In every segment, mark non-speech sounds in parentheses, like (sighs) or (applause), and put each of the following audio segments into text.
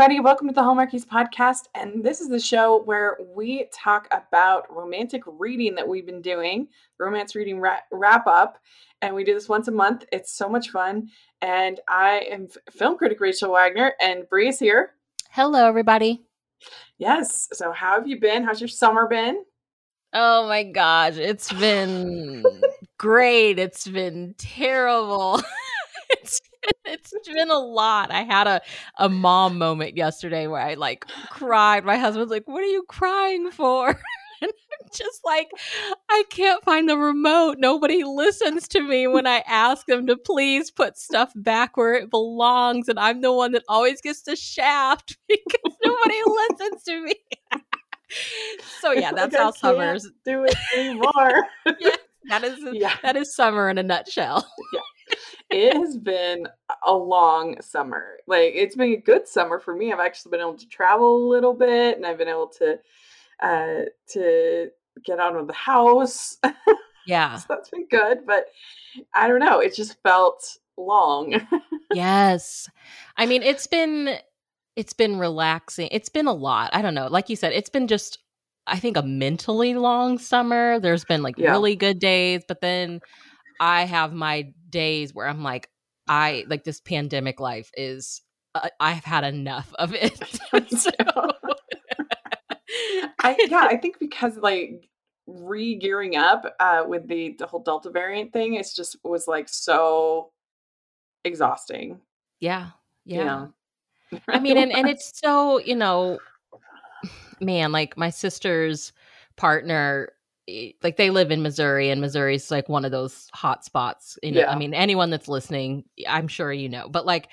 everybody. Welcome to the Hallmarkies podcast. And this is the show where we talk about romantic reading that we've been doing, romance reading ra- wrap up. And we do this once a month. It's so much fun. And I am film critic Rachel Wagner, and Bree is here. Hello, everybody. Yes. So, how have you been? How's your summer been? Oh my gosh, it's been (laughs) great. It's been terrible. (laughs) it's been a lot. I had a a mom moment yesterday where I like cried. My husband's like, "What are you crying for?" (laughs) and I'm just like, "I can't find the remote. Nobody listens to me when I ask them to please put stuff back where it belongs, and I'm the one that always gets the shaft (laughs) because nobody (laughs) listens to me." so yeah, that's Like, I how can't summers. do it anymore. Yeah, that is yeah. that is summer in a nutshell. It has been a long summer. Like it's been a good summer for me. I've actually been able to travel a little bit and I've been able to uh to get out of the house. (laughs) Yeah. so that's been good, but I don't know, it just felt long. (laughs) yes. I mean, it's been it's been relaxing. It's been a lot. I don't know. Like you said, it's been just I think a mentally long summer. There's been like Yeah. really good days, but then I have my days where I'm like I like this pandemic life is uh, I've had enough of it. (laughs) (laughs) So- (laughs) I yeah, I think because like re-gearing up uh with the the whole Delta variant thing, it's just was like so exhausting. yeah. you Yeah. know? I mean, and, and it's so, you know, (sighs) man, like my sister's partner, Eh, like they live in Missouri, and Missouri's like one of those hot spots. You know, Yeah. I mean, anyone that's listening, I'm sure you know, but like,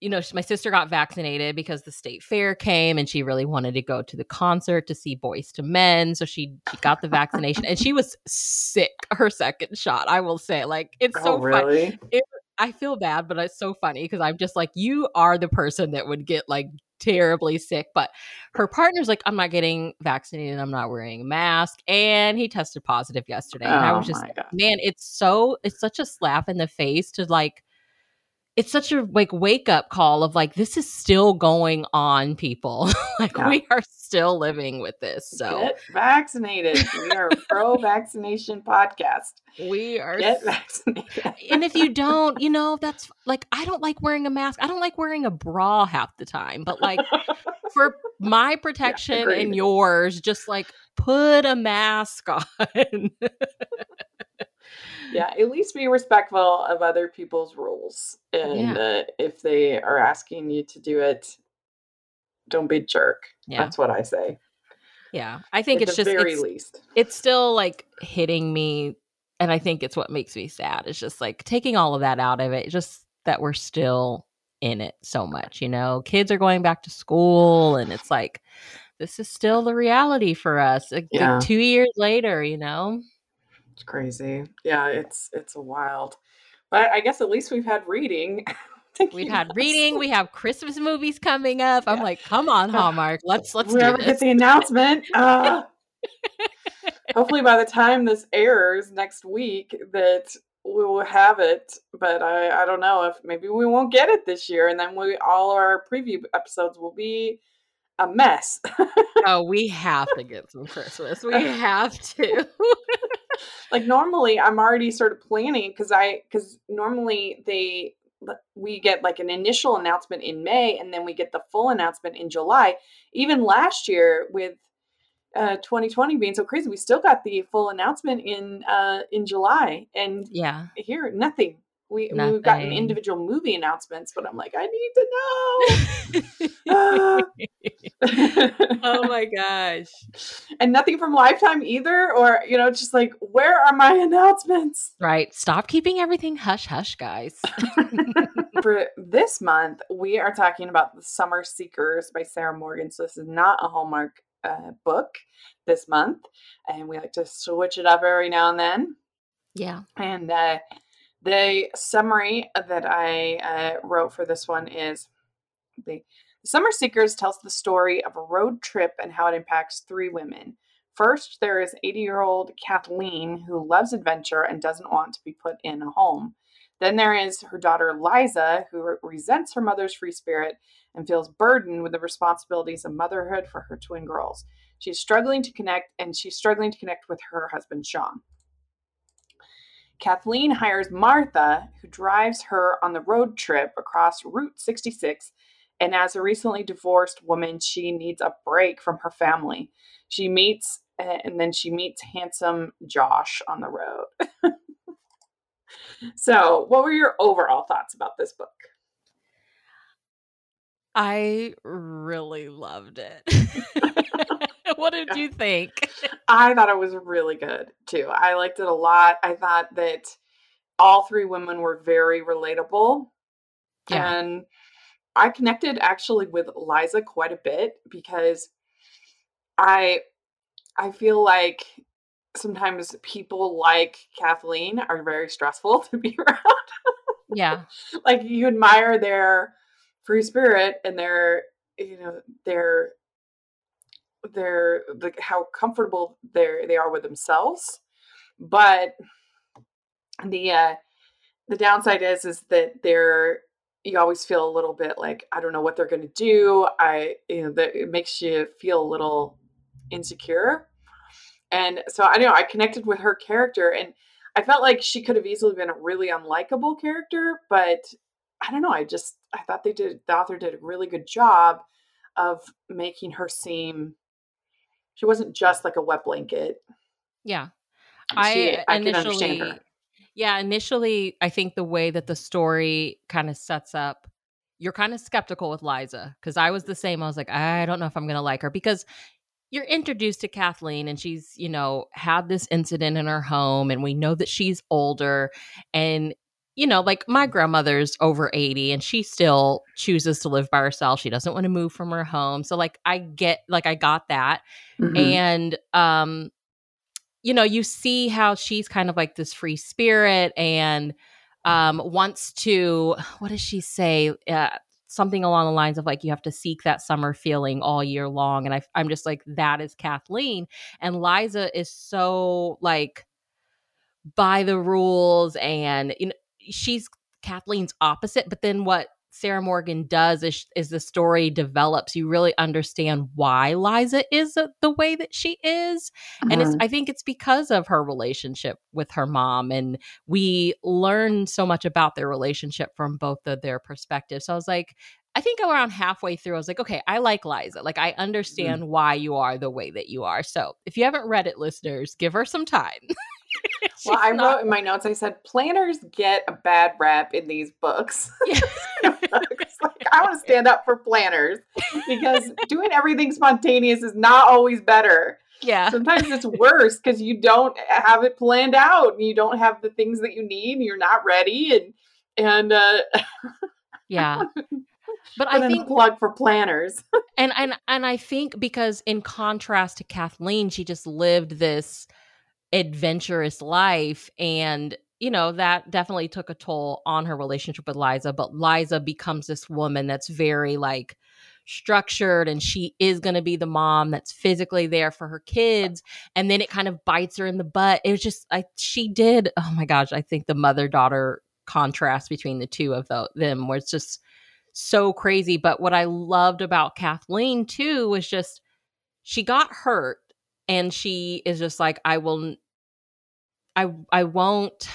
you know, my sister got vaccinated because the state fair came and she really wanted to go to the concert to see Boyz II Men. So she, she (laughs) got the vaccination and she was sick her second shot. I will say, like, it's oh, so oh, funny. really? I feel bad, but it's so funny because I'm just like, you are the person that would get like terribly sick. But her partner's like, I'm not getting vaccinated. I'm not wearing a mask. And he tested positive yesterday. And I Oh was just, man, it's so, it's such a slap in the face to like, it's such a like wake up call of like, this is still going on, people. (laughs) like, Yeah. we are still living with this. So Get vaccinated. We are a (laughs) pro vaccination podcast. we are Get vaccinated. and if you (laughs) don't, you know, that's like I don't like wearing a mask. I don't like wearing a bra half the time, but like for my protection agreed. and yours, just like put a mask on. Yeah, at least be respectful of other people's rules. And Yeah. uh, if they are asking you to do it, don't be a jerk. Yeah. That's what I say. yeah. I think at it's just very it's, least. it's still like hitting me and I think it's what makes me sad. It's just like taking all of that out of it, just that we're still in it so much, you know. Kids are going back to school and it's like this is still the reality for us. Like, Yeah. 2 years later, you know. It's crazy. Yeah, it's it's a wild. But I guess at least we've had reading. (laughs) We've had reading. We have Christmas movies coming up. I'm Yeah. like, come on, Hallmark. Let's let's do Whoever this. gets the announcement. Uh, (laughs) hopefully, by the time this airs next week, that we will have it. But I, I don't know if maybe we won't get it this year, and then we all our preview episodes will be a mess. oh, we have to get some Christmas. We have to. (laughs) like normally, I'm already sort of planning because I because normally they we get like an initial announcement in May, and then we get the full announcement in July. Even last year with uh 2020 being so crazy we still got the full announcement in uh in july and yeah. here nothing we we've gotten individual movie announcements but i'm like i need to (laughs) know oh my (laughs) gosh. and nothing from lifetime either or you know just like where are my announcements Right. Stop keeping everything hush hush, guys. (laughs) for this month we are talking about the summer seekers by sarah morgan so this is not a hallmark uh, book this month and we like to switch it up every now and then yeah. And uh, the summary that I uh, wrote for this one is the Summer Seekers tells the story of a road trip and how it impacts three women. First, there is 80 year old Kathleen who loves adventure and doesn't want to be put in a home. Then there is her daughter Liza, who resents her mother's free spirit and feels burdened with the responsibilities of motherhood for her twin girls. She's struggling to connect, and she's struggling to connect with her husband, Sean. Kathleen hires Martha, who drives her on the road trip across Route 66. And as a recently divorced woman, she needs a break from her family. She meets, and then she meets handsome Josh on the road. (laughs) so, what were your overall thoughts about this book? I really loved it. (laughs) (laughs) (laughs) what did you think? (laughs) I thought it was really good too. I liked it a lot. I thought that all three women were very relatable. Yeah. And I connected actually with Liza quite a bit because I I feel like sometimes people like Kathleen are very stressful (laughs) to be around. yeah. like you admire their free spirit and their you know their their like how comfortable they they are with themselves but the uh the downside is is that they're you always feel a little bit like i don't know what they're going to do i you know that it makes you feel a little insecure and so i know i connected with her character and i felt like she could have easily been a really unlikable character but I don't know. I just I thought they did the author did a really good job of making her seem she wasn't just like a wet blanket. Yeah. She, I, I initially Yeah, initially I think the way that the story kind of sets up you're kind of skeptical with Liza because I was the same. I was like, I don't know if I'm going to like her because you're introduced to Kathleen and she's, you know, had this incident in her home and we know that she's older and you know, like my grandmother's over 80 and she still chooses to live by herself. She doesn't want to move from her home. So like I get like I got that. Mm-hmm. And um you know, you see how she's kind of like this free spirit and um wants to what does she say? Uh, something along the lines of like you have to seek that summer feeling all year long and I I'm just like that is Kathleen and Liza is so like by the rules and you know she's Kathleen's opposite, but then what Sarah Morgan does is, is the story develops, you really understand why Liza is the way that she is. Uh-huh. And it's, uh-huh. I think it's because of her relationship with her mom. And we learn so much about their relationship from both of their perspectives. So I was like, I think around halfway through, I was like, okay, I like Liza. Like, I mm-hmm. understand mm-hmm. why you are the way that you are. So if you haven't read it, listeners, give her some time. (laughs) (laughs) well, I not... wrote in my notes, I said, planners get a bad rap in these books. (laughs) Yeah. (laughs) like, I want to stand up for planners because doing everything spontaneous is not always better. Yeah. Sometimes it's worse because you don't have it planned out and you don't have the things that you need and you're not ready and and uh yeah. But I think plug for planners. and and and I think because in contrast to Kathleen, she just lived this adventurous life and you know that definitely took a toll on her relationship with Liza but Liza becomes this woman that's very like structured and she is going to be the mom that's physically there for her kids and then it kind of bites her in the butt. It was just I she did oh my gosh I think the mother daughter contrast between the two of the, them was just so crazy but what I loved about Kathleen too was just she got hurt and she is just like i will i i won't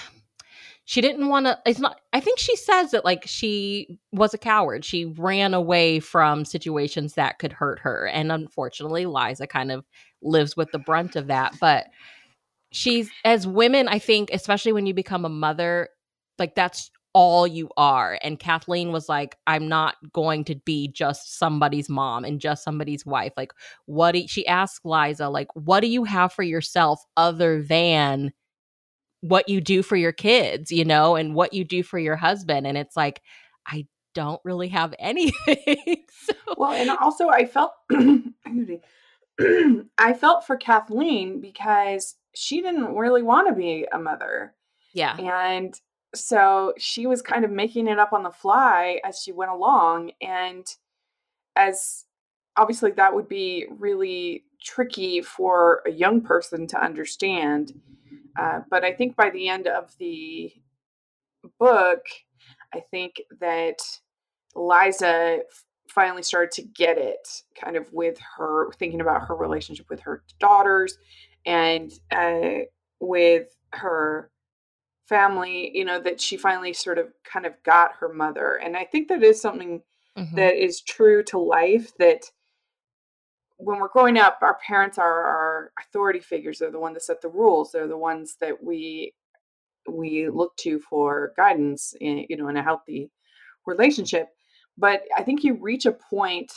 she didn't want to it's not i think she says that like she was a coward. She ran away from situations that could hurt her and unfortunately liza kind of lives with the brunt of that but she's as women i think especially when you become a mother like that's all you are. And Kathleen was like, I'm not going to be just somebody's mom and just somebody's wife. Like, what do, she asked Liza, like, what do you have for yourself other than what you do for your kids, you know, and what you do for your husband? And it's like, I don't really have anything. (laughs) so. Well, and also I felt (clears throat) (clears throat) I felt for Kathleen because she didn't really want to be a mother. Yeah. And so she was kind of making it up on the fly as she went along and as obviously that would be really tricky for a young person to understand uh, but i think by the end of the book, I think that Liza finally started to get it kind of with her thinking about her relationship with her daughters and uh, with her family, you know, that she finally sort of kind of got her mother. And I think that is something mm-hmm. that is true to life that when we're growing up, our parents are our authority figures. They're the ones that set the rules. They're the ones that we we look to for guidance in you know in a healthy relationship. But I think you reach a point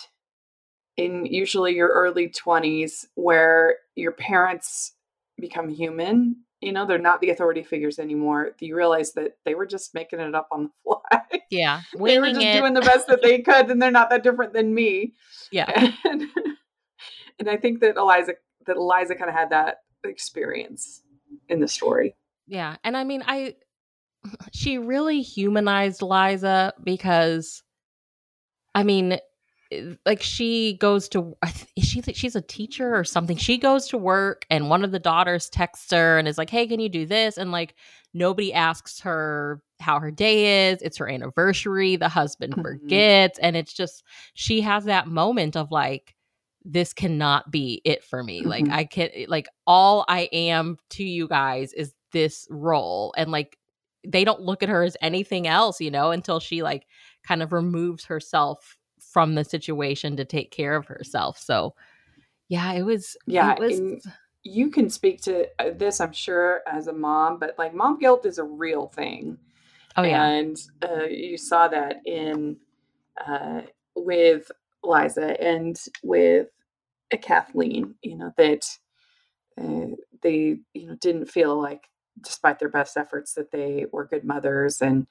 in usually your early 20s where your parents become human you know they're not the authority figures anymore. You realize that they were just making it up on the (laughs) fly. Yeah they were just it. doing the best that they (laughs) could and they're not that different than me. Yeah. And, (laughs) and i think that eliza that eliza kind of had that experience in the story. Yeah and i mean i she really humanized liza because i mean like she goes to is she she's a teacher or something. She goes to work and one of the daughters texts her and is like hey can you do this? And like nobody asks her how her day is. It's her anniversary. The husband mm-hmm. forgets. And it's just she has that moment of like this cannot be it for me. Mm-hmm. like i can like all i am to you guys is this role. And like they don't look at her as anything else you know until she like kind of removes herself from the situation to take care of herself. So, yeah, it was. Yeah, it was. you can speak to uh, this, I'm sure, as a mom, but like mom guilt is a real thing. Oh yeah, and uh, you saw that in uh, with Liza and with uh, Kathleen. You know that uh, they you know didn't feel like, despite their best efforts, that they were good mothers and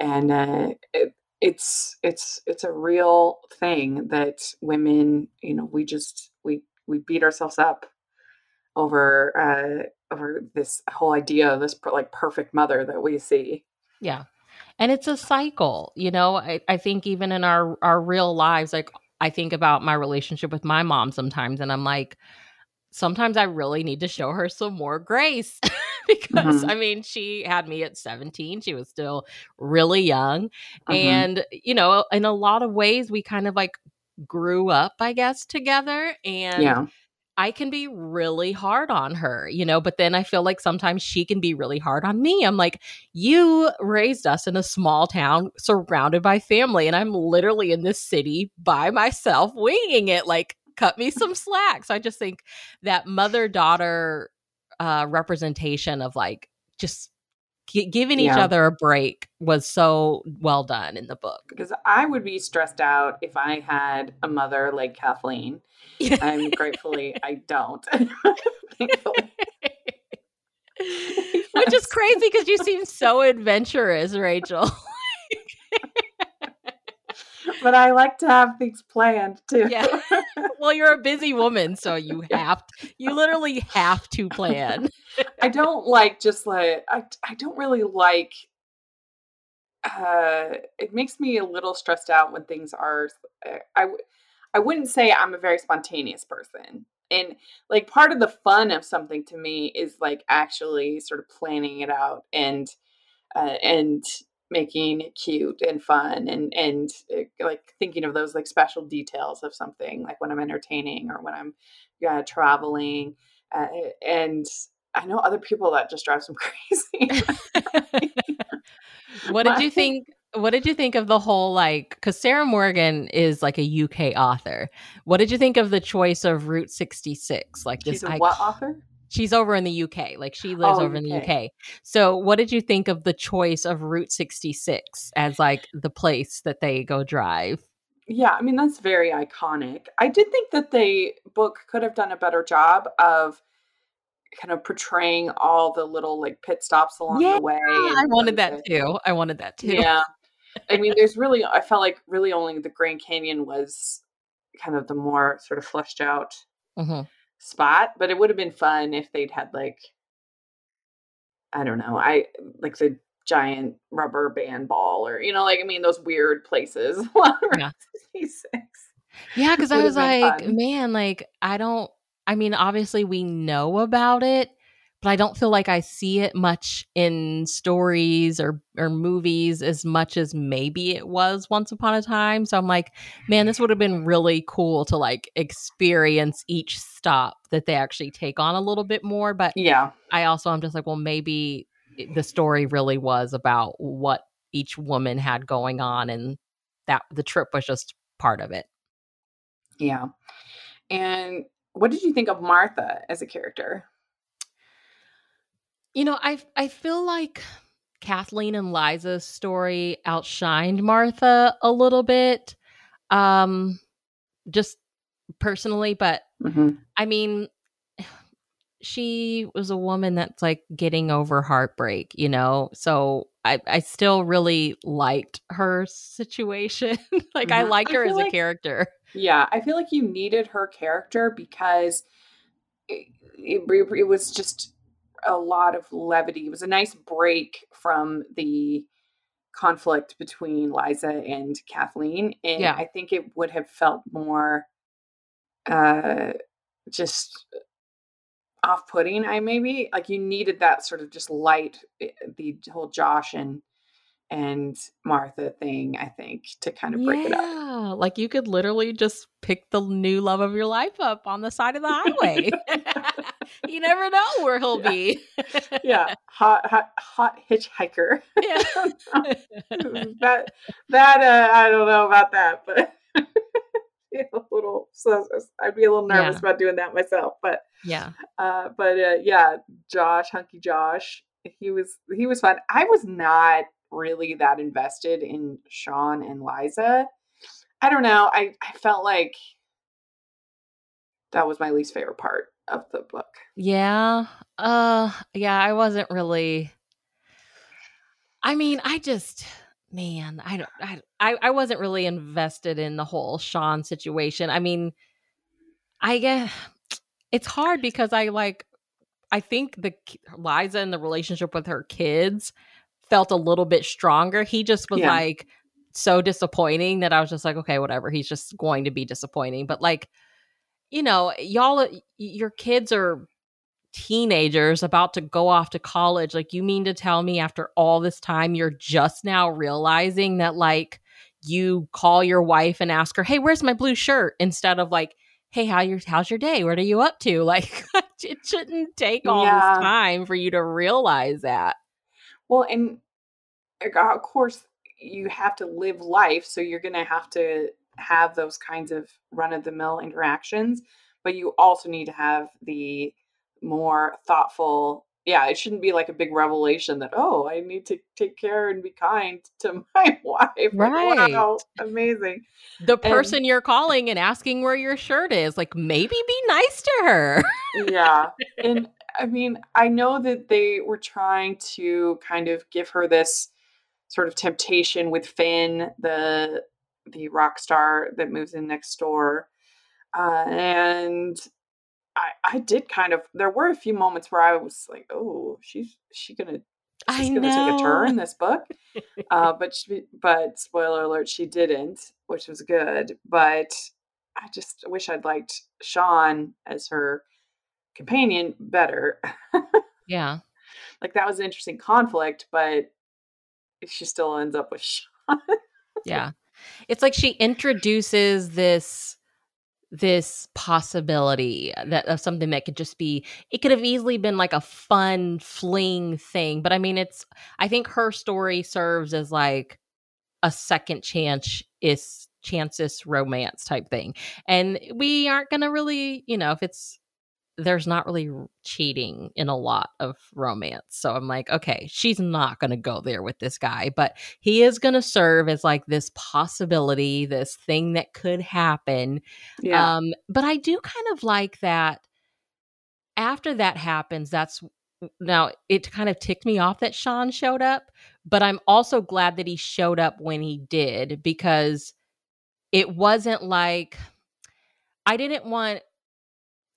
and uh, it, it's it's it's a real thing that women you know we just we we beat ourselves up over uh over this whole idea of this like perfect mother that we see. Yeah and it's a cycle you know i, I think even in our our real lives like i think about my relationship with my mom sometimes and i'm like sometimes I really need to show her some more grace (laughs) (laughs) because mm-hmm. I mean, she had me at 17. She was still really young. Mm-hmm. And, you know, in a lot of ways, we kind of like grew up, I guess, together. And yeah. I can be really hard on her, you know, but then I feel like sometimes she can be really hard on me. I'm like, you raised us in a small town surrounded by family, and I'm literally in this city by myself winging it. Like, cut me some slack. So I just think that mother daughter uh, representation of like just g- giving yeah. each other a break was so well done in the book. Because I would be stressed out if I had a mother like Kathleen. and gratefully I don't. (laughs) (laughs) Which is crazy because you seem so adventurous, Rachel (laughs) but I like to have things planned too. Yeah. (laughs) Well, you're a busy woman, so you (laughs) have to, you literally have to plan. (laughs) I don't like just like I I don't really like uh it makes me a little stressed out when things are uh, I I wouldn't say I'm a very spontaneous person. And like part of the fun of something to me is like actually sort of planning it out and uh, and making it cute and fun and and uh, like thinking of those like special details of something like when i'm entertaining or when i'm uh, traveling uh, and i know other people that just drives (laughs) them crazy. (laughs) What did you think what did you think of the whole like because sarah morgan is like a uk author. What did you think of the choice of route 66 like this She's a what author she's over in the UK. Like she lives oh, over in the UK. So what did you think of the choice of Route 66 as like the place that they go drive? Yeah, I mean that's very iconic. I did think that the book could have done a better job of kind of portraying all the little like pit stops along yeah, the way. I wanted that too. I wanted that too. Yeah. I mean, there's really I felt like really only the Grand Canyon was kind of the more sort of fleshed out mm-hmm spot, but it would have been fun if they'd had like I don't know, I like the giant rubber band ball or you know, like I mean those weird places. (laughs) yeah, yeah, because I was like, fun. man, like I don't. I mean, obviously we know about it, but I don't feel like I see it much in stories or or movies as much as maybe it was once upon a time. So I'm like, man, this would have been really cool to like experience each stop that they actually take on a little bit more. But yeah, I also I'm just like, well, maybe the story really was about what each woman had going on and that the trip was just part of it. Yeah. And what did you think of Martha as a character? You know, I I feel like Kathleen and Liza's story outshined Martha a little bit. Um just personally, but mm-hmm. I mean she was a woman that's like getting over heartbreak, you know. So I I still really liked her situation. (laughs) like mm-hmm. I liked her I as like, a character. Yeah, I feel like you needed her character because it, it, it was just a lot of levity. It was a nice break from the conflict between Liza and Kathleen. And yeah. I think it would have felt more uh just off putting, I maybe like you needed that sort of just light eh, the whole Josh and and Martha thing, I think, to kind of break yeah, it up. Yeah, like you could literally just pick the new love of your life up on the side of the highway. (laughs) (laughs) you never know where he'll yeah. be. yeah, hot, hot, hot hitchhiker. Yeah, (laughs) that (laughs) that uh, I don't know about that, but (laughs) a little. So I'd be a little nervous yeah. about doing that myself, but yeah, uh, but uh, yeah, Josh, hunky Josh, he was he was fun. I was not really that invested in Sean and Liza. I don't know. I, I felt like that was my least favorite part of the book. Yeah. Uh yeah, I wasn't really I mean, I just man, I don't I I wasn't really invested in the whole Sean situation. I mean, I guess it's hard because I like I think the Liza and the relationship with her kids felt a little bit stronger. He just was yeah. like so disappointing that I was just like, okay, whatever. He's just going to be disappointing. But like, you know, y'all, uh, your kids are teenagers about to go off to college. Like, you mean to tell me after all this time, you're just now realizing that, like, you call your wife and ask her, hey, where's my blue shirt? Instead of like, hey, how your how's your day? What are you up to? (laughs) Like, it shouldn't take all yeah. this time for you to realize that. Well, and of course, you have to live life, so you're going to have to have those kinds of run of the mill interactions, but you also need to have the more thoughtful yeah, it shouldn't be like a big revelation that oh, I need to take care and be kind (laughs) to my wife. Right. Like, wow, amazing. The person and, you're calling and asking where your shirt is, like maybe be nice to her. yeah. And I mean, I know that they were trying to kind of give her this sort of temptation with Finn, the the rock star that moves in next door. Uh, and I I did kind of there were a few moments where I was like, oh, she's she gonna she's I gonna know. take a turn in this book. (laughs) uh, but she, but spoiler alert, she didn't, which was good. But I just wish I'd liked Sean as her companion better. (laughs) yeah. Like that was an interesting conflict, but she still ends up with (laughs) Sean. yeah. It's like she introduces this this possibility that of something that could just be it could have easily been like a fun fling thing but i mean it's i think her story serves as like a second chance is chances romance type thing. And we aren't gonna really you know if it's there's not really cheating in a lot of romance. So I'm like, okay, she's not going to go there with this guy, but he is going to serve as like this possibility, this thing that could happen. Yeah. Um, but I do kind of like that after that happens, that's now it kind of ticked me off that Sean showed up, but I'm also glad that he showed up when he did because it wasn't like I didn't want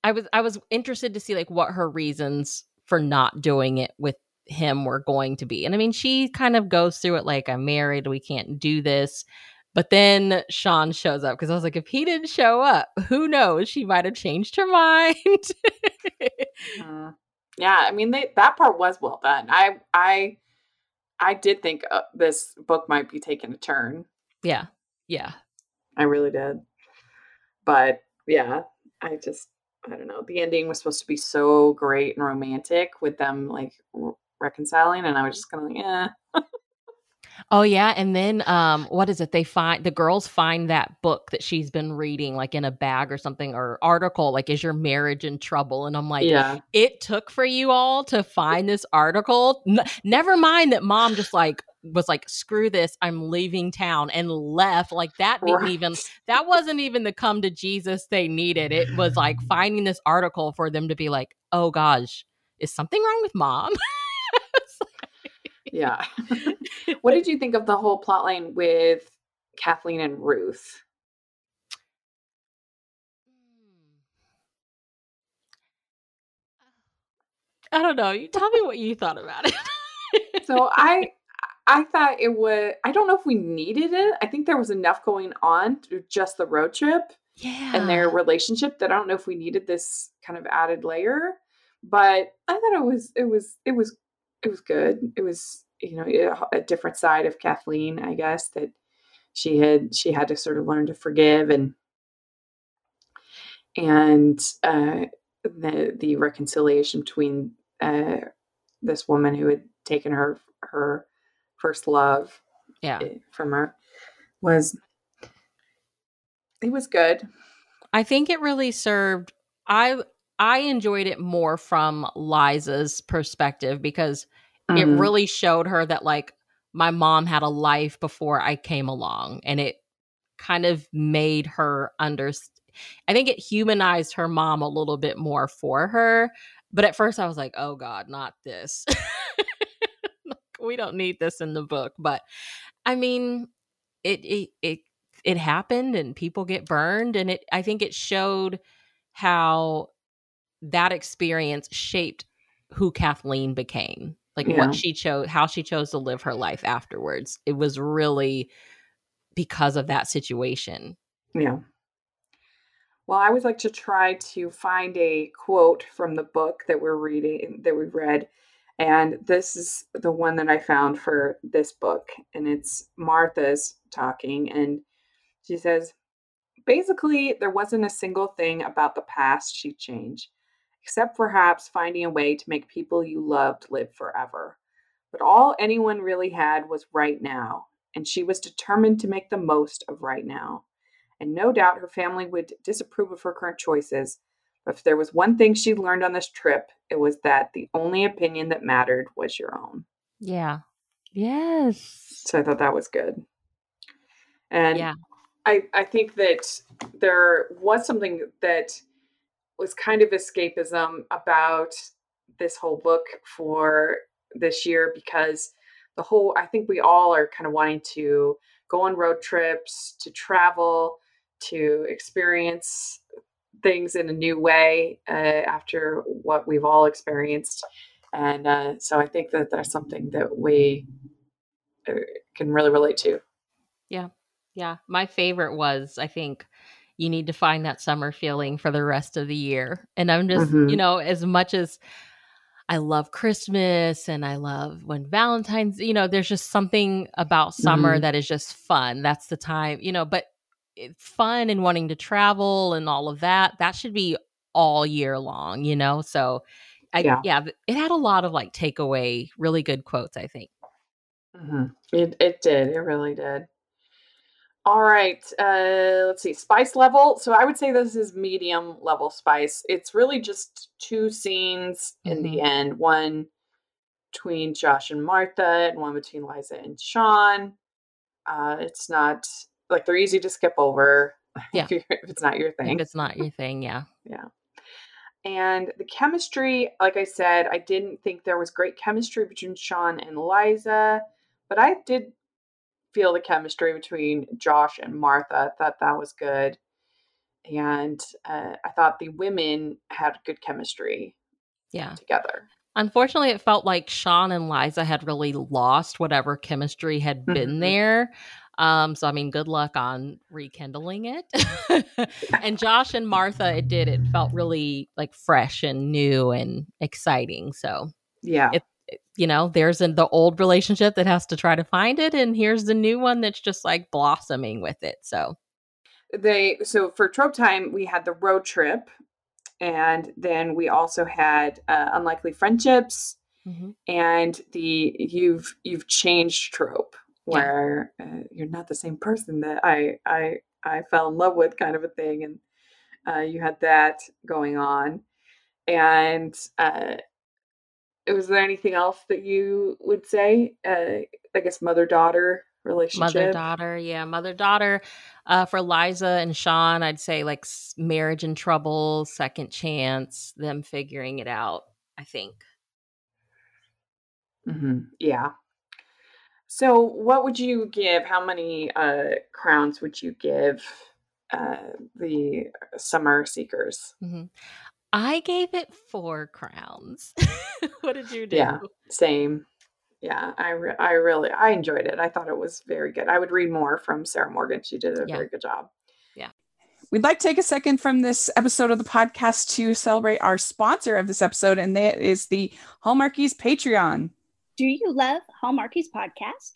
I was I was interested to see like what her reasons for not doing it with him were going to be. And I mean, she kind of goes through it like I'm married, we can't do this. But then Sean shows up because I was like, if he didn't show up, who knows? She might have changed her (laughs) mind. uh, Yeah, I mean they, that part was well done. I I I did think uh, this book might be taking a turn. Yeah. Yeah. I really did. But yeah, I just I don't know. The ending was supposed to be so great and romantic with them like r- reconciling, and I was just kind of like, yeah. Oh yeah, and then um what is it? They find the girls find that book that she's been reading like in a bag or something or article like is your marriage in trouble? And I'm like, yeah, it took for you all to find this article. N- never mind that mom just like was like screw this, I'm leaving town and left. Like that didn't Right. even (laughs) that wasn't even the come to Jesus they needed. It was like (laughs) finding this article for them to be like, "Oh gosh, is something wrong with mom?" (laughs) yeah. what did you think of the whole plotline with Kathleen and Ruth? Hmm. I don't know. You tell me what you thought about it. So I I thought it was I don't know if we needed it. I think there was enough going on to just the road trip yeah. and their relationship that I don't know if we needed this kind of added layer. But I thought it was it was it was it was good. It was you know a, a different side of Kathleen, I guess that she had she had to sort of learn to forgive and and uh, the the reconciliation between uh, this woman who had taken her her first love yeah. eh, from her was it was good. I think it really served I I enjoyed it more from Liza's perspective because it Mhm. really showed her that like my mom had a life before I came along and it kind of made her under I think it humanized her mom a little bit more for her. But at first I was like, "Oh god, not this." (laughs) we don't need this in the book, but I mean, it it it, it happened and people get burned and it I think it showed how that experience shaped who Kathleen became. Like Yeah. what she chose how she chose to live her life afterwards. It was really because of that situation. Yeah. Well, I always like to try to find a quote from the book that we're reading, that we've read. And this is the one that I found for this book. And it's Martha's talking. And she says, basically, there wasn't a single thing about the past she'd change, except perhaps finding a way to make people you loved live forever. But all anyone really had was right now. And she was determined to make the most of right now and no doubt her family would disapprove of her current choices. If there was one thing she learned on this trip, it was that the only opinion that mattered was your own. Yeah. Yes. So I thought that was good. And Yeah. I, I think that there was something that was kind of escapism about this whole book for this year because the whole, I think we all are kind of wanting to go on road trips, to travel, to experience things in a new way uh, after what we've all experienced. And uh, so I think that that's something that we uh, can really relate to. Yeah. Yeah. My favorite was I think you need to find that summer feeling for the rest of the year. And I'm just, you Mhm. know, as much as I love Christmas and I love when Valentine's, you know, there's just something about summer Mhm. that is just fun. That's the time, you know, but fun and wanting to travel and all of that, that should be all year long, you know? So I, Yeah. yeah, it had a lot of like takeaway, really good quotes, I think. hmm It it did. It really did. All right. Uh, let's see. Spice level. So I would say this is medium level spice. It's really just two scenes in the end. One between Josh and Martha, and one between Liza and Sean. Uh, it's not like they're easy to skip over. (laughs) Yeah. if, if it's not your thing. If it's not your thing, yeah. Yeah. And the chemistry, like I said, I didn't think there was great chemistry between Sean and Liza, but I did feel the chemistry between Josh and Martha. I thought that was good. And uh, I thought the women had good chemistry Yeah. together. Unfortunately, it felt like Sean and Liza had really lost whatever chemistry had been Mhm. there. Um, so I mean, good luck on rekindling it. (laughs) (laughs) and Josh and Martha, it did. It felt really like fresh and new and exciting. So yeah, it, you know, there's an, the old relationship that has to try to find it, and here's the new one that's just like blossoming with it. So they so for trope time we had the road trip, and then we also had uh, unlikely friendships. Mm-hmm. And the you've you've changed trope where yeah. uh, you're not the same person that I I I fell in love with, kind of a thing, and uh, you had that going on. And uh, was there anything else that you would say? Uh, I guess mother daughter relationship. Mother daughter, yeah, mother daughter. Uh, for Liza and Sean, I'd say like marriage in trouble, second chance, them figuring it out. I think. Mm-hmm. Yeah, so, what would you give? How many uh, crowns would you give uh, the Summer Seekers? Mm-hmm. I gave it four crowns. (laughs) what did you do? Yeah, same. Yeah, I re- I really I enjoyed it. I thought it was very good. I would read more from Sarah Morgan. She did a yeah. very good job. Yeah. We'd like to take a second from this episode of the podcast to celebrate our sponsor of this episode, and that is the Hallmarkies Patreon. Do you love Hallmarkies podcast?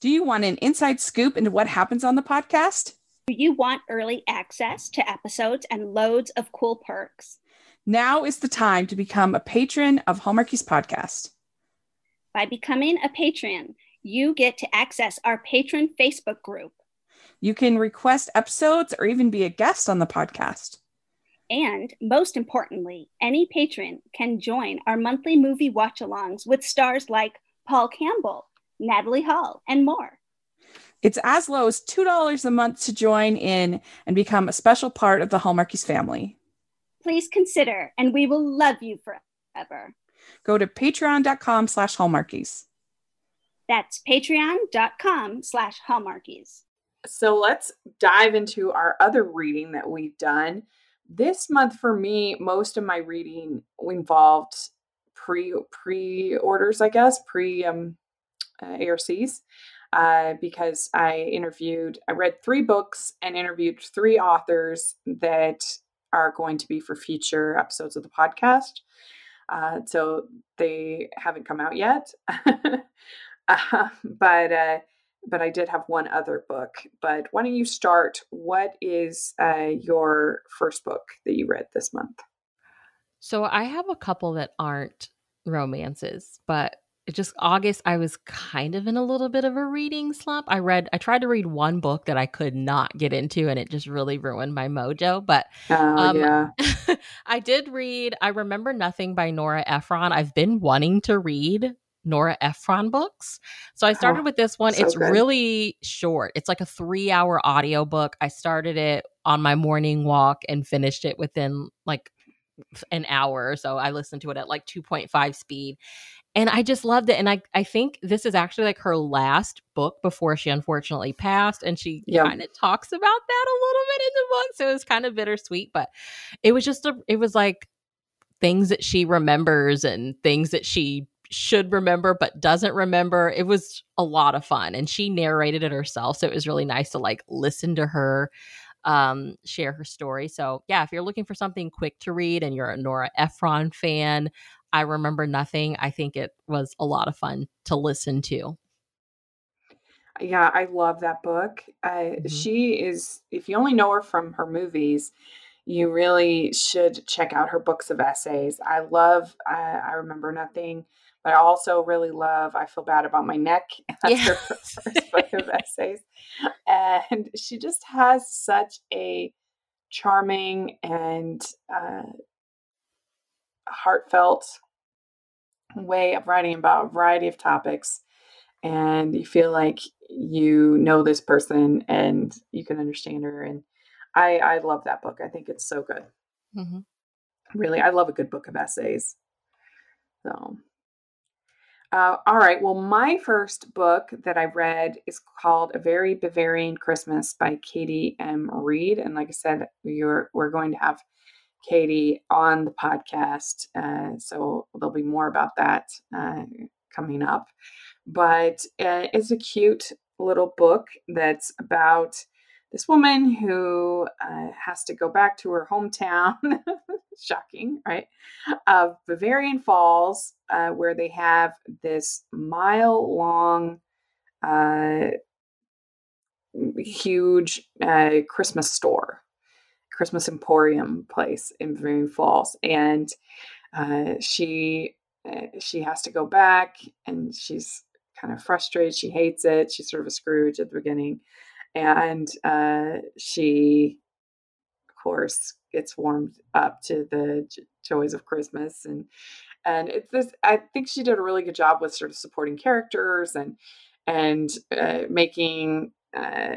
Do you want an inside scoop into what happens on the podcast? Do you want early access to episodes and loads of cool perks? Now is the time to become a patron of Hallmarkies podcast. By becoming a patron, you get to access our patron Facebook group. You can request episodes or even be a guest on the podcast. And most importantly, any patron can join our monthly movie watch alongs with stars like Paul Campbell, Natalie Hall, and more. It's as low as $2 a month to join in and become a special part of the Hallmarkies family. Please consider, and we will love you forever. Go to patreon.com slash hallmarkies. That's patreon.com slash hallmarkies. So let's dive into our other reading that we've done this month for me most of my reading involved pre pre orders i guess pre um uh, arcs uh, because i interviewed i read three books and interviewed three authors that are going to be for future episodes of the podcast uh, so they haven't come out yet. Uh, (laughs) but uh, but I did have one other book. But why don't you start? What is uh, your first book that you read this month? So I have a couple that aren't romances, but it just August I was kind of in a little bit of a reading slump. I read I tried to read one book that I could not get into and it just really ruined my mojo, but oh, um, yeah. (laughs) I did read I remember nothing by Nora Ephron. I've been wanting to read Nora Ephron books. So I oh, started oh, with this one. So it's good. really short. It's like a 3-hour audiobook. I started it on my morning walk and finished it within like an hour. or So I listened to it at like 2.5 speed. And I just loved it. And I, I think this is actually like her last book before she unfortunately passed. And she kind of talks about that a little bit in the book. So it was kind of bittersweet, but it was just a, it was like things that she remembers and things that she should remember but doesn't remember. It was a lot of fun and she narrated it herself, so it was really nice to like listen to her um share her story. So, yeah, if you're looking for something quick to read and you're a Nora Ephron fan, I remember nothing. I think it was a lot of fun to listen to. Yeah, I love that book. Uh, mm-hmm. She is, if you only know her from her movies, you really should check out her books of essays. I love, I, I remember nothing. But I also really love I Feel Bad About My Neck. (laughs) That's yeah. her first book of (laughs) essays. And she just has such a charming and uh, heartfelt way of writing about a variety of topics. And you feel like you know this person and you can understand her. And I, I love that book. I think it's so good. Mm-hmm. Really, I love a good book of essays. So uh, all right. Well, my first book that I read is called A Very Bavarian Christmas by Katie M. Reed. And like I said, we're, we're going to have Katie on the podcast. Uh, so there'll be more about that uh, coming up. But uh, it's a cute little book that's about this woman who uh, has to go back to her hometown. (laughs) Shocking, right? Of Bavarian Falls, uh, where they have this mile long, uh, huge uh, Christmas store, Christmas Emporium place in Bavarian Falls. And uh, she uh, she has to go back and she's kind of frustrated. She hates it. She's sort of a Scrooge at the beginning. And uh, she, of course, gets warmed up to the joys of Christmas. And and it's this. I think she did a really good job with sort of supporting characters and and uh, making uh,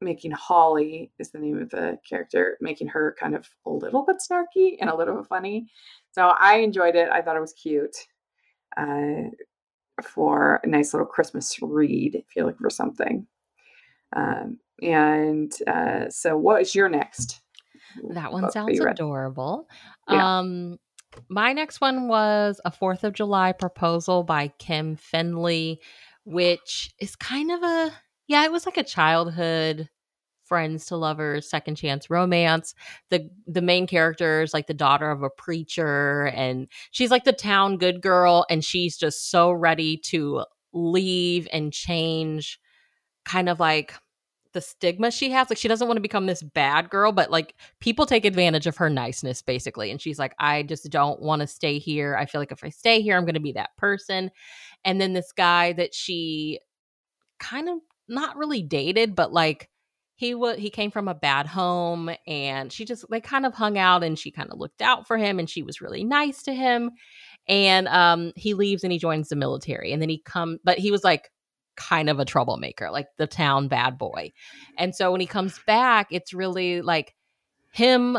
making Holly is the name of the character, making her kind of a little bit snarky and a little bit funny. So I enjoyed it. I thought it was cute. Uh, for a nice little Christmas read if you're looking for something. Um, and uh, so, what is your next? That one sounds adorable. Yeah. Um my next one was a 4th of July proposal by Kim Findlay, which is kind of a yeah, it was like a childhood friends to lovers second chance romance. The the main character is like the daughter of a preacher and she's like the town good girl and she's just so ready to leave and change kind of like the stigma she has like she doesn't want to become this bad girl but like people take advantage of her niceness basically and she's like i just don't want to stay here. I feel like if i stay here i'm going to be that person. And then this guy that she kind of not really dated but like he was he came from a bad home and she just they kind of hung out and she kind of looked out for him and she was really nice to him and um he leaves and he joins the military and then he come but he was like kind of a troublemaker like the town bad boy. And so when he comes back it's really like him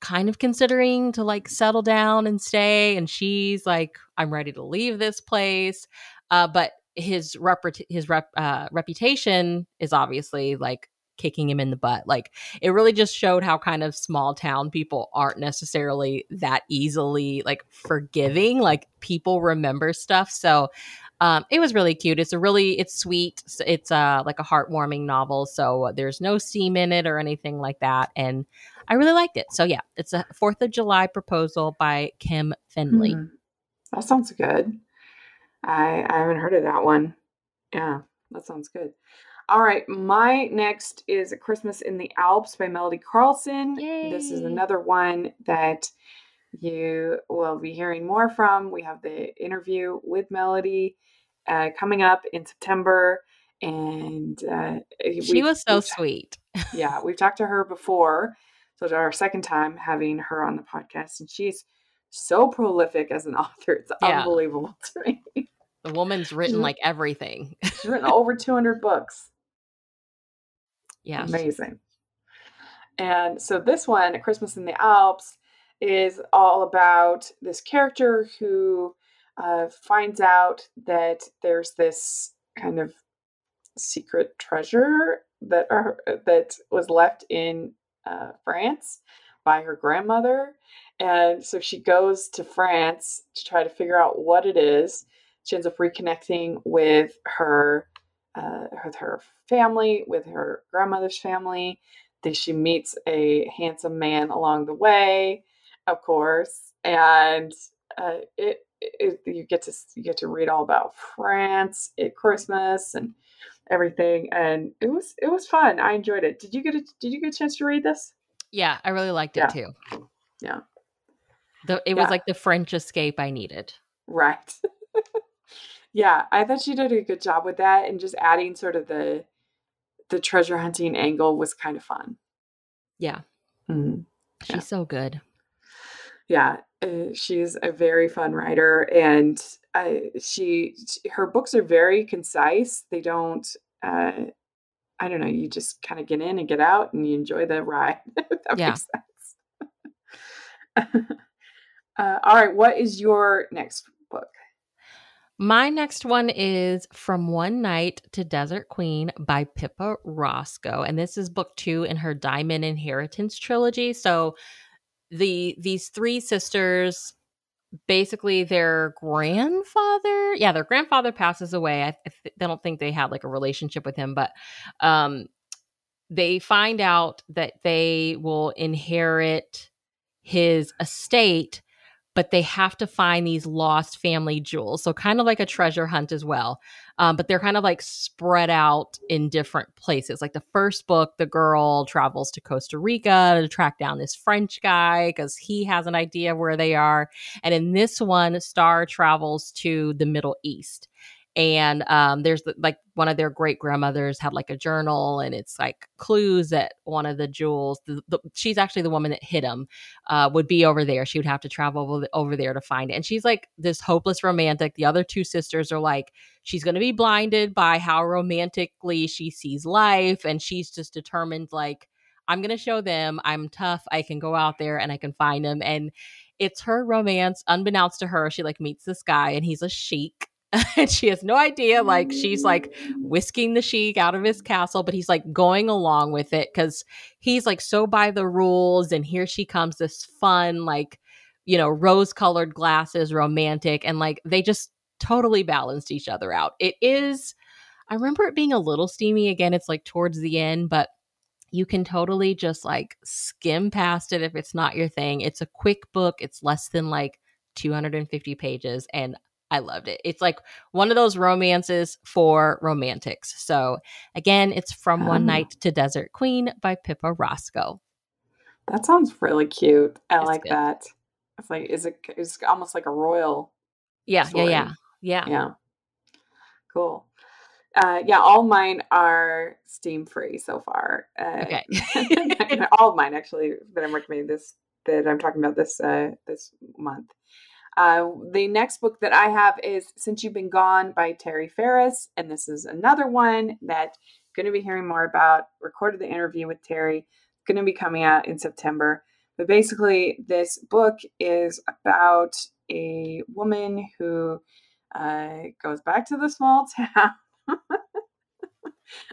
kind of considering to like settle down and stay and she's like i'm ready to leave this place. Uh but his rep his rep uh reputation is obviously like kicking him in the butt. Like it really just showed how kind of small town people aren't necessarily that easily like forgiving. Like people remember stuff. So um, it was really cute. It's a really it's sweet. It's, uh like a heartwarming novel. So there's no steam in it or anything like that, and I really liked it. So yeah, it's a Fourth of July proposal by Kim Findlay. Hmm. That sounds good. I I haven't heard of that one. Yeah, that sounds good. All right, my next is A Christmas in the Alps by Melody Carlson. This is another one that you will be hearing more from. We have the interview with Melody uh, coming up in September, and uh, She was so sweet. yeah, we've talked to her before. So it's our second time having her on the podcast, and she's so prolific as an (laughs) author. It's Yeah. unbelievable to me. The woman's written like everything. She's written over 200 books. yeah. Amazing. And so this one, Christmas in the Alps, is all about this character who uh, finds out that there's this kind of secret treasure that are, that was left in uh, France by her grandmother. And so she goes to France to try to figure out what it is. She ends up reconnecting with her uh, with her family, with her grandmother's family. Then she meets a handsome man along the way, of course, and uh, it, it you get to you get to read all about France at Christmas and everything, and it was it was fun. I enjoyed it. Did you get a Did you get a chance to read this? Yeah, I really liked it Yeah. too. Yeah. The, it was like the French escape I needed. Right. (laughs) yeah, I thought she did a good job with that, and just adding sort of the the treasure hunting angle was kind of fun. Yeah. Mhm. She's Yeah. so good. yeah uh, she's a very fun writer and uh, she she- her books are very concise they don't uh, i don't know you just kind of get in and get out and you enjoy the ride (laughs) that Yeah. makes sense (laughs) uh, all right what is your next book My next one is From One Night to Desert Queen by Pippa Roscoe. And this is book two in her Diamond Inheritance trilogy. So the these three sisters basically their grandfather yeah their grandfather passes away. I, th- I don't think they had like a relationship with him but um they find out that they will inherit his estate but they have to find these lost family jewels. So, kind of like a treasure hunt as well. Um, but they're kind of like spread out in different places. Like the first book, the girl travels to Costa Rica to track down this French guy because he has an idea where they are. And in this one, Star travels to the Middle East and um, there's the, like one of their great grandmothers had like a journal and it's like clues that one of the jewels the, the, she's actually the woman that hit him uh, would be over there. She would have to travel over, over there to find it. And she's like this hopeless romantic. The other two sisters are like she's going to be blinded by how romantically she sees life and she's just determined like i'm going to show them. I'm tough. I can go out there and i can find them and it's her romance unbeknownst to her she like meets this guy and he's a sheik (laughs) and she has no idea like she's like whisking the sheik out of his castle but he's like going along with it because he's like so by the rules and here she comes this fun like you know rose colored glasses romantic and like they just totally balanced each other out. It is i remember it being a little steamy again it's like towards the end but you can totally just like skim past it if it's not your thing. It's a quick book it's less than like 250 pages and I loved it. It's like one of those romances for romantics. So again, it's from One Night to Desert Queen by Pippa Roscoe. That sounds really cute. I It's like good. that. It's like is it it's almost like a royal Yeah, story. yeah, yeah, yeah. Yeah. Cool. Uh, yeah, all mine are steam free so far. Uh, Okay. (laughs) (laughs) all of mine actually that I'm recommending this that I'm talking about this uh, this month. Uh, the next book that I have is Since You've Been Gone by Terry Ferris, and this is another one that you're going to be hearing more about. Recorded the interview with Terry, going to be coming out in September. But basically, this book is about a woman who uh, goes back to the small (laughs) town.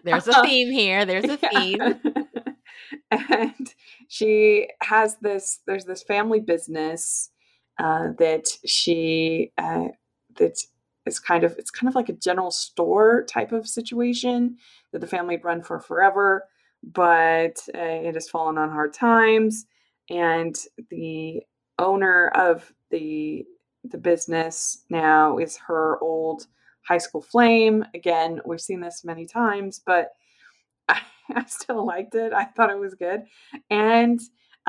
There's a theme here. There's a theme. (laughs) and she has this, there's this family business uh, that she, uh, that is kind of, it's kind of like a general store type of situation that the family had run for forever, but uh, it has fallen on hard times. And the owner of the the business now is her old high school flame. Again, we've seen this many times, but I, (laughs) I still liked it. I thought it was good. And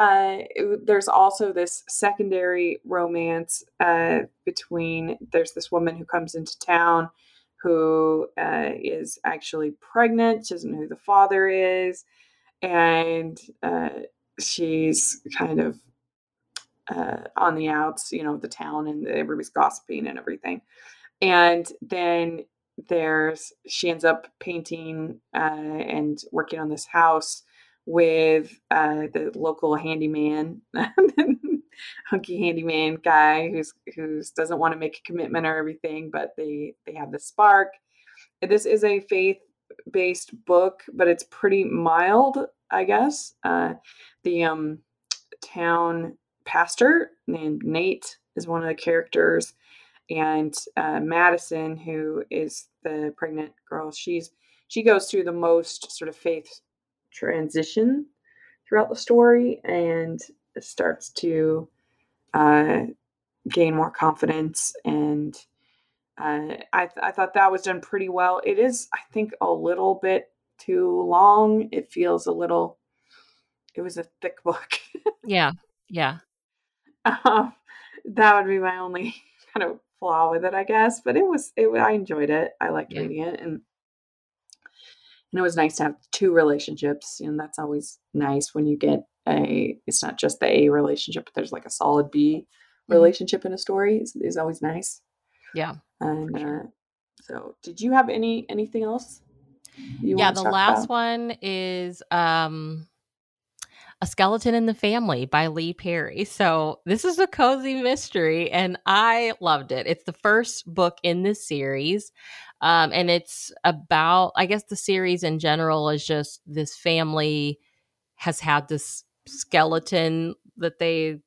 uh, there's also this secondary romance uh, between there's this woman who comes into town who uh, is actually pregnant. She doesn't know who the father is. And uh, she's kind of uh, on the outs, you know, the town, and everybody's gossiping and everything. And then there's she ends up painting uh, and working on this house with uh, the local handyman, (laughs) hunky handyman guy who's who's doesn't want to make a commitment or everything, but they they have the spark. This is a faith based book, but it's pretty mild, I guess. Uh, the um, town pastor named Nate is one of the characters, and uh, Madison, who is the pregnant girl, she's she goes through the most sort of faith transition throughout the story and starts to uh, gain more confidence and uh, I, th- I thought that was done pretty well it is i think a little bit too long it feels a little it was a thick book Yeah, yeah. um, that would be my only (laughs) kind of flaw with it, I guess. But it was, it. I enjoyed it. I liked Yeah. reading it, and and it was nice to have two relationships. And that's always nice when you get a. It's not just the A relationship, but there's like a solid B Mhm. relationship in a story. is, is always nice. Yeah. And sure. uh, so, did you have any anything else? You yeah, the last about? one is um A Skeleton in the Family by Leigh Perry. So, this is a cozy mystery and I loved it. It's the first book in this series. Um and it's about I guess the series in general is just this family has had this skeleton that they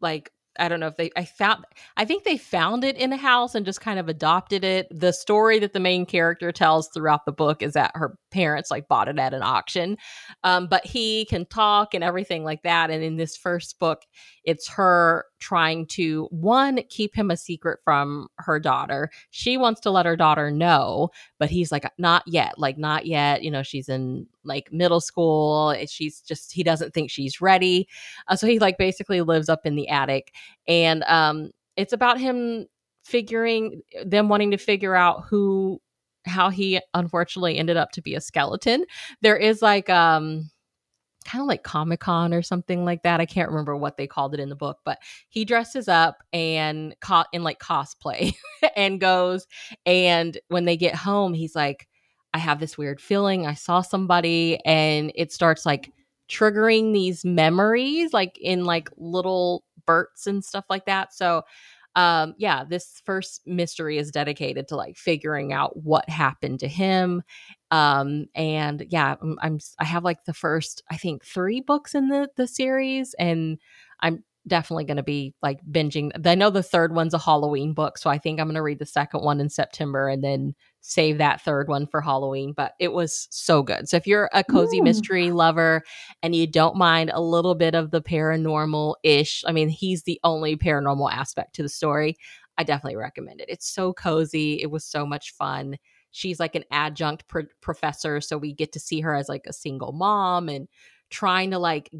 like I don't know if they I found I think they found it in a house and just kind of adopted it. The story that the main character tells throughout the book is that her parents like bought it at an auction. Um, but he can talk and everything like that. And in this first book, it's her trying to one keep him a secret from her daughter. She wants to let her daughter know, but he's like not yet, like not yet. You know, she's in like middle school. She's just he doesn't think she's ready. Uh, so he like basically lives up in the attic and um it's about him figuring them wanting to figure out who how he unfortunately ended up to be a skeleton. There is like um kind of like Comic Con or something like that. I can't remember what they called it in the book, but he dresses up and caught in like cosplay (laughs) and goes. And when they get home, he's like, I have this weird feeling. I saw somebody, and it starts like triggering these memories, like in like little bursts and stuff like that. So, um, yeah, this first mystery is dedicated to like figuring out what happened to him. Um, and yeah, I'm, I'm I have like the first I think three books in the the series, and I'm definitely going to be like binging. I know the third one's a Halloween book, so I think I'm going to read the second one in September and then save that third one for Halloween. But it was so good. So if you're a cozy Ooh. mystery lover and you don't mind a little bit of the paranormal ish, I mean, he's the only paranormal aspect to the story. I definitely recommend it. It's so cozy. It was so much fun. She's like an adjunct professor, so we get to see her as like a single mom and trying to like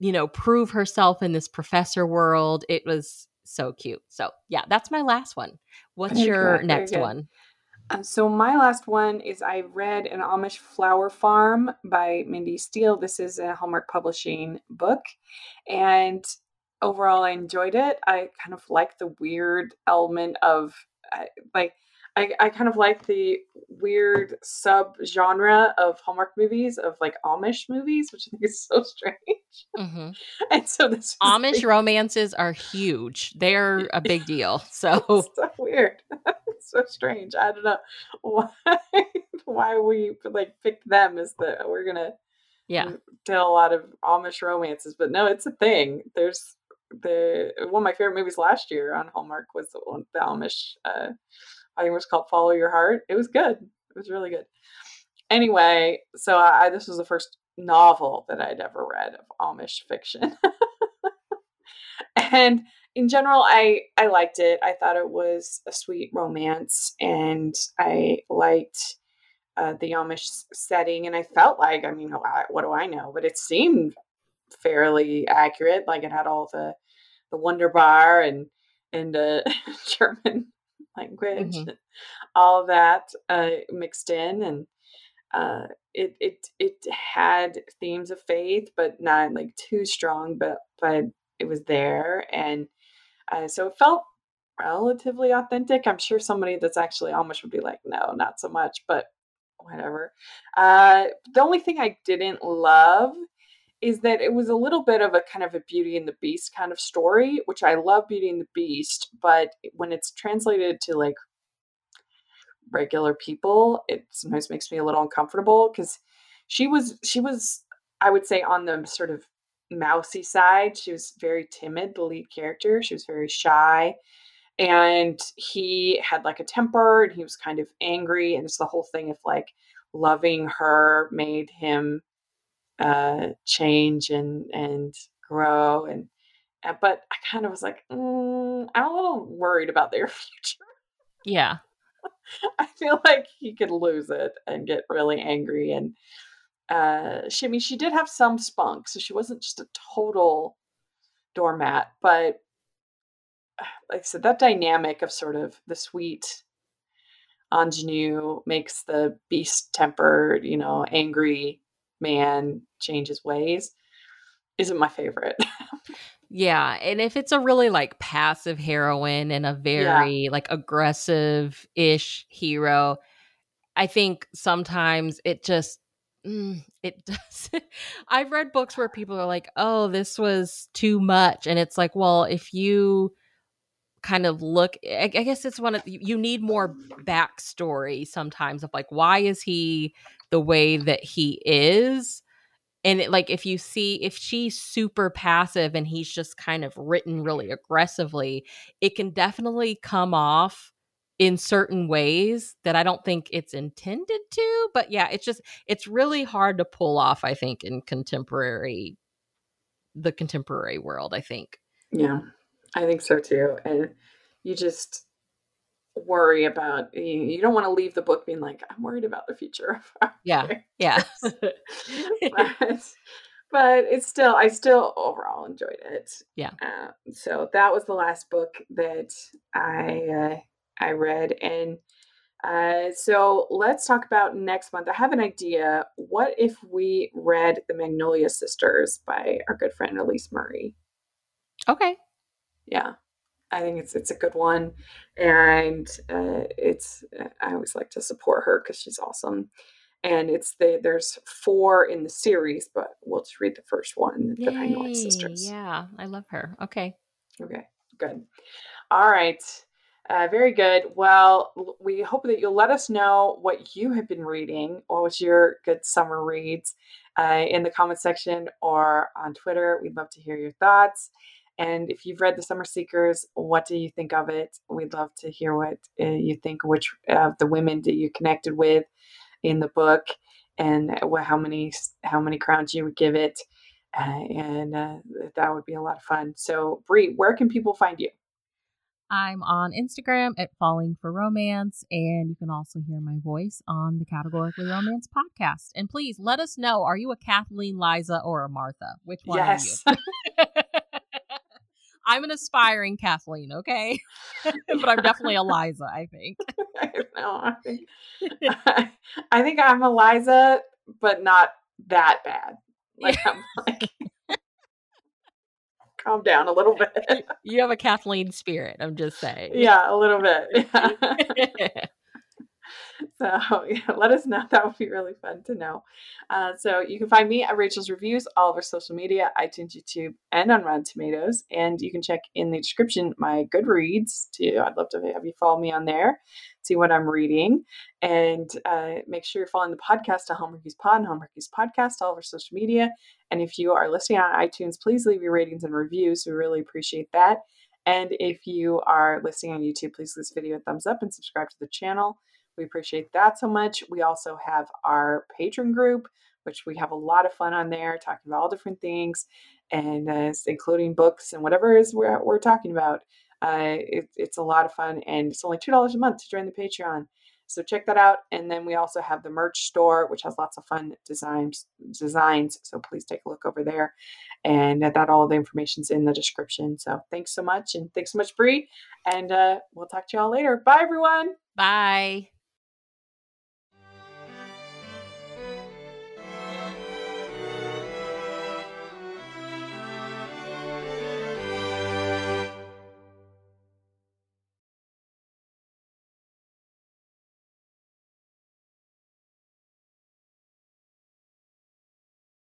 you know, prove herself in this professor world. It was so cute. So, yeah, that's my last one. What's your next one? Uh, so, my last one is I read An Amish Flower Farm by Mindy Steele. This is a Hallmark Publishing book. And overall, I enjoyed it. I kind of like the weird element of uh, like I, I kind of like the weird sub genre of Hallmark movies of like Amish movies, which I think is so (laughs) strange. Mm-hmm. And so this Amish romances are huge. They're (laughs) a big deal. (laughs) So, so weird. so strange. I don't know why why we like picked them as the we're gonna yeah tell a lot of Amish romances, but no, it's a thing. There's the one of my favorite movies last year on Hallmark was the, the Amish uh, I think it was called Follow Your Heart. It was good. It was really good. Anyway, so I, this was the first novel that I'd ever read of Amish fiction. (laughs) and in general, I I liked it. I thought it was a sweet romance, and I liked uh, the Amish setting. And I felt like, I mean, what do I know? But it seemed fairly accurate. Like it had all the the Wonder Bar and and uh, (laughs) German language, mm-hmm. all that uh, mixed in, and uh, it it it had themes of faith, but not like too strong, but but it was there, and uh, so it felt relatively authentic. I'm sure somebody that's actually Amish would be like, no, not so much, but whatever. Uh, the only thing I didn't love is that it was a little bit of a kind of a Beauty and the Beast kind of story, which I love Beauty and the Beast, but when it's translated to like regular people, it sometimes makes me a little uncomfortable because she was she was I would say on the sort of mousy side. She was very timid, the lead character. She was very shy. And he had like a temper and he was kind of angry. And it's the whole thing of like loving her made him uh, change and and grow and uh, but I kind of was like, mm, I'm a little worried about their (laughs) future. Yeah. (laughs) I feel like he could lose it and get really angry. And uh, she, I mean, she did have some spunk, so she wasn't just a total doormat. But (sighs) like I said, that dynamic of sort of the sweet ingenue makes the beast tempered, you know, angry man changes ways isn't my favorite. (laughs) yeah, and if it's a really like passive heroine and a very yeah. like aggressive ish hero, I think sometimes it just mm, it (laughs) does. (laughs) I've read books where people are like, "Oh, this was too much," and it's like, well, if you kind of look I, guess it's one of you need more backstory sometimes of like why is he the way that he is? And it, like if you see if she's super passive and he's just kind of written really aggressively it can definitely come off in certain ways that i don't think it's intended to but yeah it's just it's really hard to pull off i think in contemporary the contemporary world i think. Yeah, I think so too. And you just worry about you, you don't want to leave the book being like, I'm worried about the future of our (laughs) yeah yeah but, but it's still I still overall enjoyed it. Yeah. Uh, so that was the last book that I uh, I read, and uh, so let's talk about next month. I have an idea. What if we read the Magnolia Sisters by our good friend Elise Murray? okay Yeah, I think it's it's a good one, and uh, it's I always like to support her because she's awesome. And it's the there's four in the series, but we'll just read the first one, the Magnolia Sisters. yeah i love her okay Okay, good. All right. Uh, very good. Well, we hope that you'll let us know what you have been reading, what was your good summer reads uh, in the comment section or on Twitter. We'd love to hear your thoughts. And if you've read The Summer Seekers, what do you think of it? We'd love to hear what uh, you think, which of the women that you connected with in the book, and wha- how many how many crowns you would give it uh, and uh, that would be a lot of fun. So, Bree, where can people find you? I'm on Instagram at Falling for Romance, and you can also hear my voice on the Categorically Romance podcast. And please let us know: Are you a Kathleen, Liza, or a Martha? Which one yes, are you? (laughs) I'm an aspiring Kathleen, okay, (laughs) but I'm definitely Eliza, I think. (laughs) no, I think I think I'm Eliza, but not that bad. Like I'm (laughs) like, calm down a little bit. You have a Kathleen spirit. I'm just saying. yeah, a little bit. Yeah. (laughs) So yeah, let us know. (laughs) That would be really fun to know. Uh, so you can find me at Rachel's Reviews, all of our social media, iTunes, YouTube, and on Rotten Tomatoes. And you can check in the description my Goodreads too. I'd love to have you follow me on there, see what I'm reading, and uh, make sure you're following the podcast to Hallmarkies Pod and Hallmarkies Podcast, all of our social media. And if you are listening on iTunes, please leave your ratings and reviews. We really appreciate that. And if you are listening on YouTube, please give this video a thumbs up and subscribe to the channel. We appreciate that so much. We also have our Patreon group, which we have a lot of fun on there, talking about all different things, and uh, including books and whatever is we're, we're talking about. Uh, it, it's a lot of fun, and it's only two dollars a month to join the Patreon. So check that out. And then we also have the merch store, which has lots of fun designs. Designs. So please take a look over there, and that all the information's in the description. So thanks so much, and thanks so much, Bree. And uh, we'll talk to y'all later. Bye, everyone. Bye.